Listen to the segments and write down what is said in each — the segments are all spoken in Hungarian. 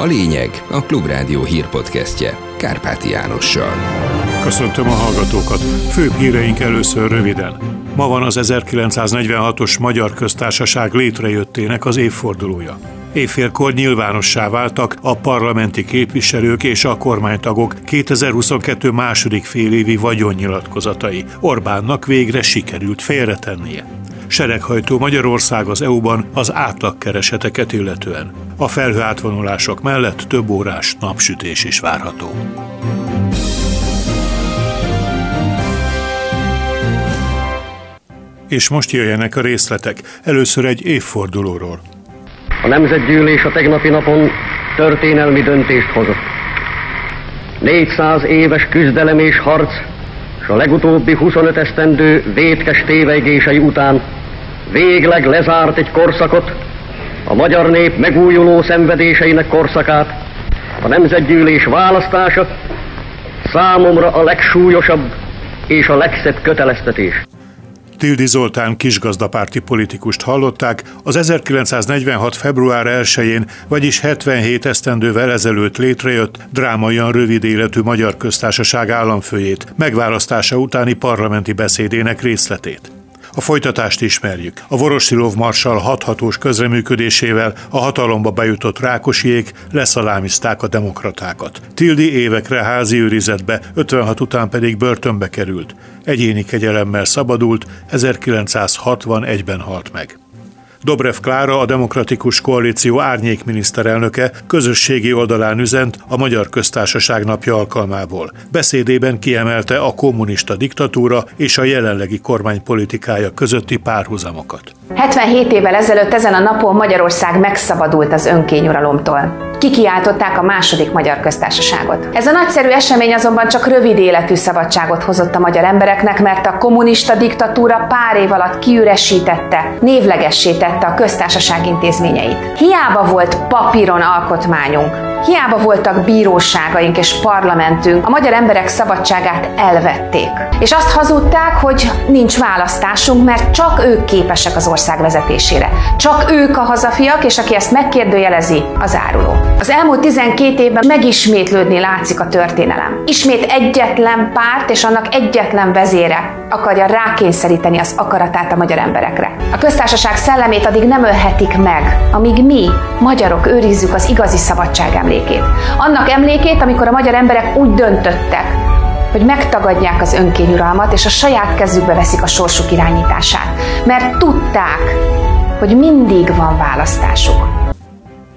A lényeg a Klubrádió hírpodcastje Kárpáti Jánossal. Köszöntöm a hallgatókat. Főbb híreink először röviden. Ma van az 1946-os Magyar Köztársaság létrejöttének az évfordulója. Évfélkor nyilvánossá váltak a parlamenti képviselők és a kormánytagok 2022 második félévi vagyonnyilatkozatai. Orbánnak végre sikerült félretennie sereghajtó Magyarország az EU-ban az átlagkereseteket illetően. A felhő átvonulások mellett több órás napsütés is várható. És most jöjjenek a részletek. Először egy évfordulóról. A Nemzetgyűlés a tegnapi napon történelmi döntést hozott. 400 éves küzdelem és harc, és a legutóbbi 25 esztendő vétkes tévegései után végleg lezárt egy korszakot, a magyar nép megújuló szenvedéseinek korszakát, a nemzetgyűlés választása számomra a legsúlyosabb és a legszebb köteleztetés. Tildi Zoltán kisgazdapárti politikust hallották, az 1946. február 1-én, vagyis 77 esztendővel ezelőtt létrejött drámaian rövid életű Magyar Köztársaság államfőjét, megválasztása utáni parlamenti beszédének részletét. A folytatást ismerjük. A Vorosilov marsal hathatós közreműködésével a hatalomba bejutott Rákosiék leszalámizták a demokratákat. Tildi évekre házi őrizetbe, 56 után pedig börtönbe került. Egyéni kegyelemmel szabadult, 1961-ben halt meg. Dobrev Klára, a Demokratikus Koalíció árnyék miniszterelnöke közösségi oldalán üzent a Magyar Köztársaság napja alkalmából. Beszédében kiemelte a kommunista diktatúra és a jelenlegi kormány politikája közötti párhuzamokat. 77 évvel ezelőtt ezen a napon Magyarország megszabadult az önkényuralomtól. Kikiáltották a második magyar köztársaságot. Ez a nagyszerű esemény azonban csak rövid életű szabadságot hozott a magyar embereknek, mert a kommunista diktatúra pár év alatt kiüresítette, névlegessé tette a köztársaság intézményeit. Hiába volt papíron alkotmányunk, hiába voltak bíróságaink és parlamentünk, a magyar emberek szabadságát elvették. És azt hazudták, hogy nincs választásunk, mert csak ők képesek az ország vezetésére. Csak ők a hazafiak, és aki ezt megkérdőjelezi, az áruló. Az elmúlt 12 évben megismétlődni látszik a történelem. Ismét egyetlen párt és annak egyetlen vezére akarja rákényszeríteni az akaratát a magyar emberekre. A köztársaság szellemét addig nem ölhetik meg, amíg mi, magyarok őrizzük az igazi szabadság emlékét. Annak emlékét, amikor a magyar emberek úgy döntöttek, hogy megtagadják az önkényuralmat, és a saját kezükbe veszik a sorsuk irányítását. Mert tudták, hogy mindig van választásuk.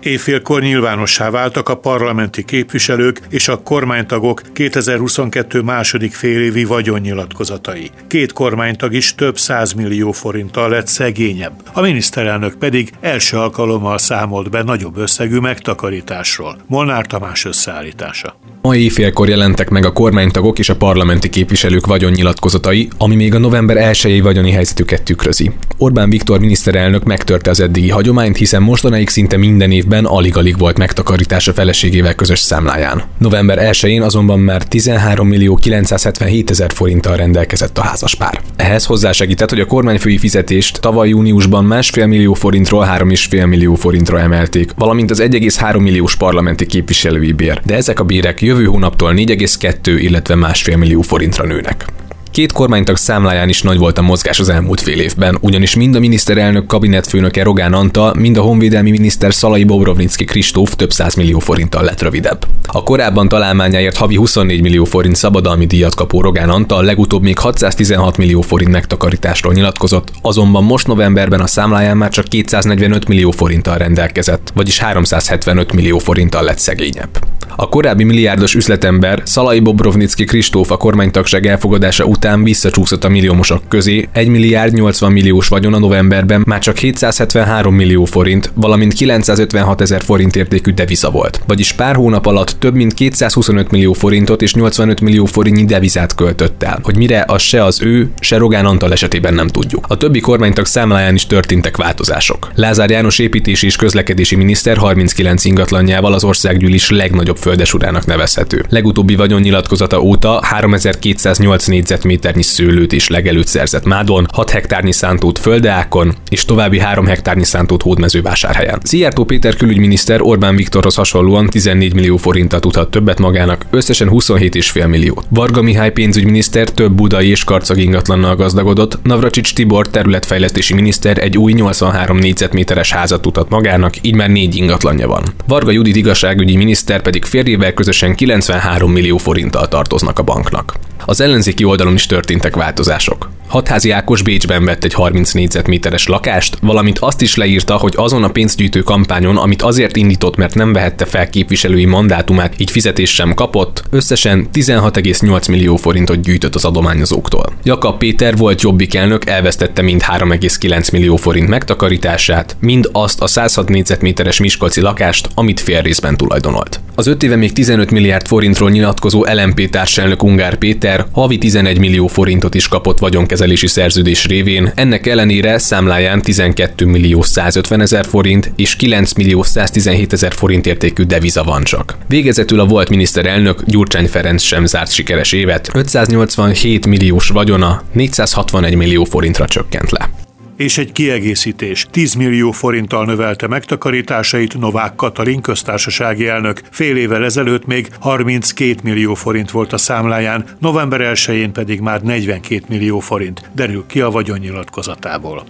Éjfélkor nyilvánossá váltak a parlamenti képviselők és a kormánytagok 2022 második félévi vagyonnyilatkozatai. Két kormánytag is több százmillió forinttal lett szegényebb. A miniszterelnök pedig első alkalommal számolt be nagyobb összegű megtakarításról. Molnár Tamás összeállítása. Ma éjfélkor jelentek meg a kormánytagok és a parlamenti képviselők vagyonnyilatkozatai, ami még a november 1 vagyoni helyzetüket tükrözi. Orbán Viktor miniszterelnök megtörte az eddigi hagyományt, hiszen mostanáig szinte minden évben alig-alig volt megtakarítás a feleségével közös számláján. November 1-én azonban már 13 millió 977 ezer forinttal rendelkezett a házaspár. Ehhez hozzásegített, hogy a kormányfői fizetést tavaly júniusban másfél millió forintról 3,5 millió forintra emelték, valamint az 1,3 milliós parlamenti képviselői bér. De ezek a bérek jövő hónaptól 4,2, illetve másfél millió forintra nőnek. Két kormánytag számláján is nagy volt a mozgás az elmúlt fél évben, ugyanis mind a miniszterelnök kabinetfőnöke Rogán Antal, mind a honvédelmi miniszter Szalai Bobrovnicki Kristóf több millió forinttal lett rövidebb. A korábban találmányáért havi 24 millió forint szabadalmi díjat kapó Rogán Antal legutóbb még 616 millió forint megtakarításról nyilatkozott, azonban most novemberben a számláján már csak 245 millió forinttal rendelkezett, vagyis 375 millió forinttal lett szegényebb. A korábbi milliárdos üzletember Szalai Bobrovnicki Kristóf a kormánytagság elfogadása után visszacsúszott a milliómosok közé, 1 milliárd 80 milliós vagyon a novemberben már csak 773 millió forint, valamint 956 ezer forint értékű deviza volt. Vagyis pár hónap alatt több mint 225 millió forintot és 85 millió forintnyi devizát költött el. Hogy mire, az se az ő, se Rogán Antal esetében nem tudjuk. A többi kormánytag számláján is történtek változások. Lázár János építési és közlekedési miniszter 39 ingatlanjával az országgyűlés legnagyobb földesurának nevezhető. Legutóbbi vagyonnyilatkozata óta 3208 négyzetméter négyzetméternyi szőlőt és legelőt szerzett Mádon, 6 hektárnyi szántót Földeákon és további 3 hektárnyi szántót Hódmezővásárhelyen. Szijjártó Péter külügyminiszter Orbán Viktorhoz hasonlóan 14 millió forintat tudhat többet magának, összesen 27,5 millió. Varga Mihály pénzügyminiszter több budai és karcag ingatlannal gazdagodott, Navracsics Tibor területfejlesztési miniszter egy új 83 négyzetméteres házat tudhat magának, így már négy ingatlanja van. Varga Judit igazságügyi miniszter pedig férjével közösen 93 millió forinttal tartoznak a banknak. Az ellenzéki oldalon is történtek változások. Hatházi Ákos Bécsben vett egy 30 négyzetméteres lakást, valamint azt is leírta, hogy azon a pénzgyűjtő kampányon, amit azért indított, mert nem vehette fel képviselői mandátumát, így fizetés sem kapott, összesen 16,8 millió forintot gyűjtött az adományozóktól. Jakab Péter volt jobbik elnök, elvesztette mind 3,9 millió forint megtakarítását, mind azt a 106 négyzetméteres Miskolci lakást, amit fél részben tulajdonolt. Az öt éve még 15 milliárd forintról nyilatkozó LMP társelnök Ungár Péter havi 11 millió forintot is kapott vagyonkezelési szerződés révén, ennek ellenére számláján 12 millió 150 ezer forint és 9 millió 117 ezer forint értékű deviza van csak. Végezetül a volt miniszterelnök Gyurcsány Ferenc sem zárt sikeres évet, 587 milliós vagyona 461 millió forintra csökkent le és egy kiegészítés. 10 millió forinttal növelte megtakarításait Novák Katalin köztársasági elnök. Fél évvel ezelőtt még 32 millió forint volt a számláján, november 1-én pedig már 42 millió forint, derül ki a vagyonnyilatkozatából.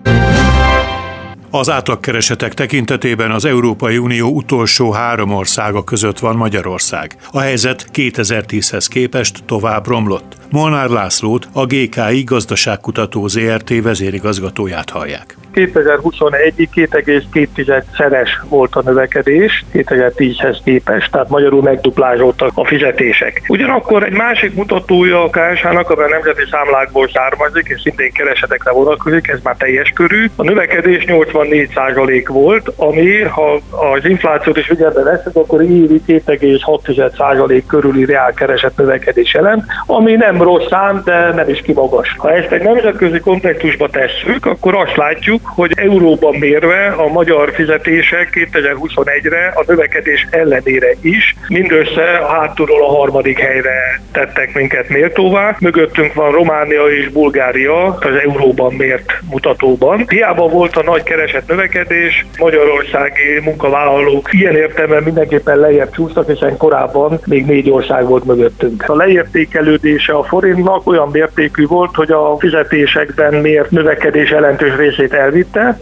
Az átlagkeresetek tekintetében az Európai Unió utolsó három országa között van Magyarország. A helyzet 2010-hez képest tovább romlott. Molnár Lászlót, a GKI gazdaságkutató ZRT vezérigazgatóját hallják. 2021-ig 2,2-szeres volt a növekedés 2010-hez képest, tehát magyarul megduplázódtak a fizetések. Ugyanakkor egy másik mutatója a KSH-nak, amely a nemzeti számlákból származik, és szintén keresetekre vonatkozik, ez már teljes körű. A növekedés 84% volt, ami, ha az inflációt is figyelembe veszed, akkor évi 2,6% körüli reál keresett növekedés jelent, ami nem rossz szám, de nem is kimagas. Ha ezt egy nemzetközi kontextusba tesszük, akkor azt látjuk, hogy euróban mérve a magyar fizetések 2021-re a növekedés ellenére is mindössze hátulról a harmadik helyre tettek minket méltóvá. Mögöttünk van Románia és Bulgária az euróban mért mutatóban. Hiába volt a nagy keresett növekedés, magyarországi munkavállalók ilyen értelemben mindenképpen lejjebb csúsztak, hiszen korábban még négy ország volt mögöttünk. A leértékelődése a forintnak olyan mértékű volt, hogy a fizetésekben mért növekedés jelentős részét el elvitte.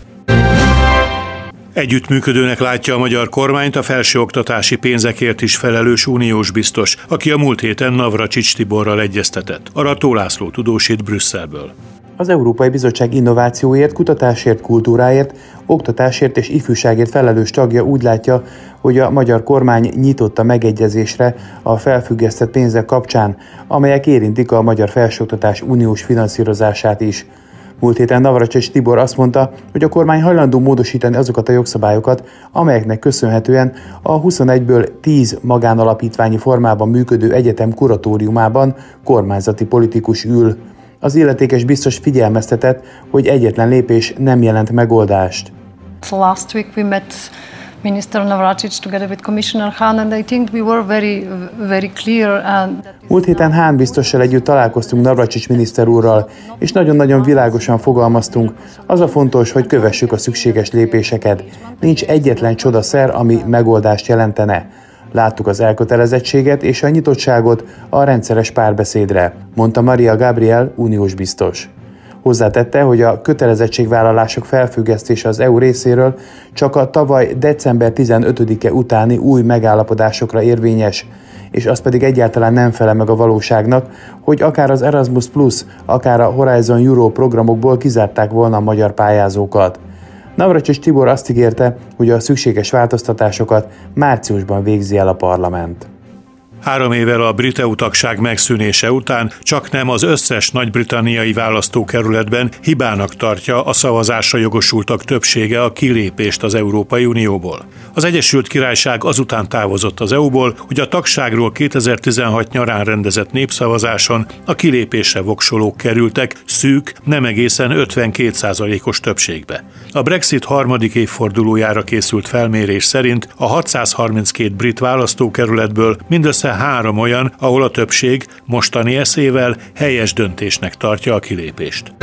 Együttműködőnek látja a magyar kormányt a felsőoktatási pénzekért is felelős uniós biztos, aki a múlt héten Navracsics Tiborral egyeztetett. Arató László tudósít Brüsszelből. Az Európai Bizottság innovációért, kutatásért, kultúráért, oktatásért és ifjúságért felelős tagja úgy látja, hogy a magyar kormány nyitott a megegyezésre a felfüggesztett pénzek kapcsán, amelyek érintik a magyar felsőoktatás uniós finanszírozását is. Múlt héten Navracsics Tibor azt mondta, hogy a kormány hajlandó módosítani azokat a jogszabályokat, amelyeknek köszönhetően a 21-ből 10 magánalapítványi formában működő egyetem kuratóriumában kormányzati politikus ül. Az illetékes biztos figyelmeztetett, hogy egyetlen lépés nem jelent megoldást. Last week we met Minister Navracic together with Commissioner Hahn, and I think we were very, very clear. Múlt héten Hahn biztossal együtt találkoztunk Navracsics miniszter úrral, és nagyon-nagyon világosan fogalmaztunk. Az a fontos, hogy kövessük a szükséges lépéseket. Nincs egyetlen csodaszer, ami megoldást jelentene. Láttuk az elkötelezettséget és a nyitottságot a rendszeres párbeszédre, mondta Maria Gabriel, uniós biztos. Hozzátette, hogy a kötelezettségvállalások felfüggesztése az EU részéről csak a tavaly december 15-e utáni új megállapodásokra érvényes, és az pedig egyáltalán nem fele meg a valóságnak, hogy akár az Erasmus Plus, akár a Horizon Euro programokból kizárták volna a magyar pályázókat. Navracsis Tibor azt ígérte, hogy a szükséges változtatásokat márciusban végzi el a parlament. Három évvel a brit EU tagság megszűnése után csak nem az összes nagy-britanniai választókerületben hibának tartja a szavazásra jogosultak többsége a kilépést az Európai Unióból. Az Egyesült Királyság azután távozott az EU-ból, hogy a tagságról 2016 nyarán rendezett népszavazáson a kilépésre voksolók kerültek szűk, nem egészen 52%-os többségbe. A Brexit harmadik évfordulójára készült felmérés szerint a 632 brit választókerületből mindössze mindössze három olyan, ahol a többség mostani eszével helyes döntésnek tartja a kilépést.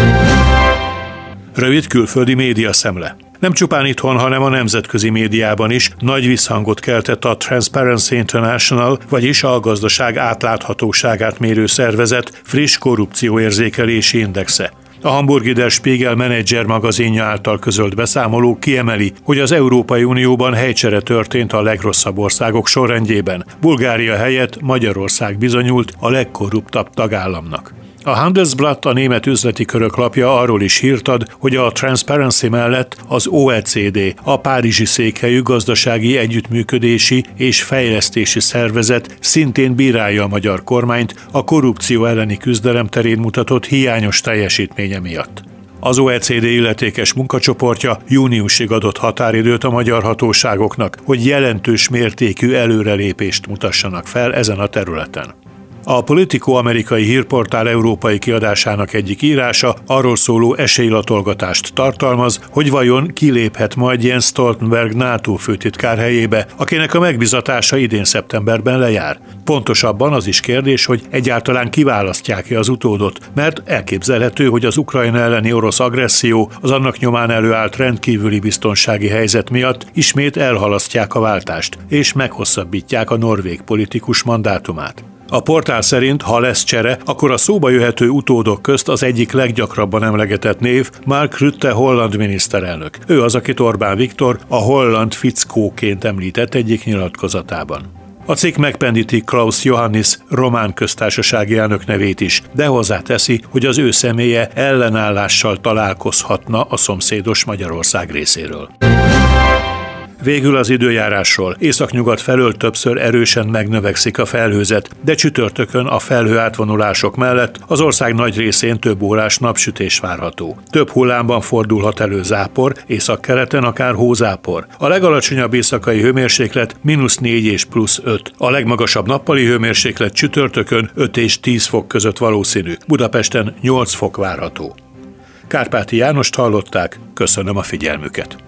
Rövid külföldi média szemle. Nem csupán itthon, hanem a nemzetközi médiában is nagy visszhangot keltett a Transparency International, vagyis a gazdaság átláthatóságát mérő szervezet friss korrupcióérzékelési indexe. A Hamburgi Der Spiegel Manager magazinja által közölt beszámoló kiemeli, hogy az Európai Unióban helycsere történt a legrosszabb országok sorrendjében. Bulgária helyett Magyarország bizonyult a legkorruptabb tagállamnak. A Handelsblatt, a német üzleti körök lapja arról is hírt ad, hogy a Transparency mellett az OECD, a Párizsi székhelyű gazdasági együttműködési és fejlesztési szervezet szintén bírálja a magyar kormányt a korrupció elleni küzdelem terén mutatott hiányos teljesítménye miatt. Az OECD illetékes munkacsoportja júniusig adott határidőt a magyar hatóságoknak, hogy jelentős mértékű előrelépést mutassanak fel ezen a területen. A Politico amerikai hírportál európai kiadásának egyik írása arról szóló esélylatolgatást tartalmaz, hogy vajon kiléphet majd Jens Stoltenberg NATO főtitkár helyébe, akinek a megbizatása idén szeptemberben lejár. Pontosabban az is kérdés, hogy egyáltalán kiválasztják-e az utódot, mert elképzelhető, hogy az Ukrajna elleni orosz agresszió, az annak nyomán előállt rendkívüli biztonsági helyzet miatt ismét elhalasztják a váltást, és meghosszabbítják a norvég politikus mandátumát. A portál szerint, ha lesz csere, akkor a szóba jöhető utódok közt az egyik leggyakrabban emlegetett név Mark Rutte holland miniszterelnök. Ő az, akit Orbán Viktor a holland fickóként említett egyik nyilatkozatában. A cikk megpendíti Klaus Johannis román köztársasági elnök nevét is, de hozzáteszi, hogy az ő személye ellenállással találkozhatna a szomszédos Magyarország részéről. Végül az időjárásról. Északnyugat felől többször erősen megnövekszik a felhőzet, de csütörtökön a felhő átvonulások mellett az ország nagy részén több órás napsütés várható. Több hullámban fordulhat elő zápor, északkeleten akár hózápor. A legalacsonyabb éjszakai hőmérséklet mínusz 4 és plusz 5. A legmagasabb nappali hőmérséklet csütörtökön 5 és 10 fok között valószínű. Budapesten 8 fok várható. Kárpáti Jánost hallották, köszönöm a figyelmüket.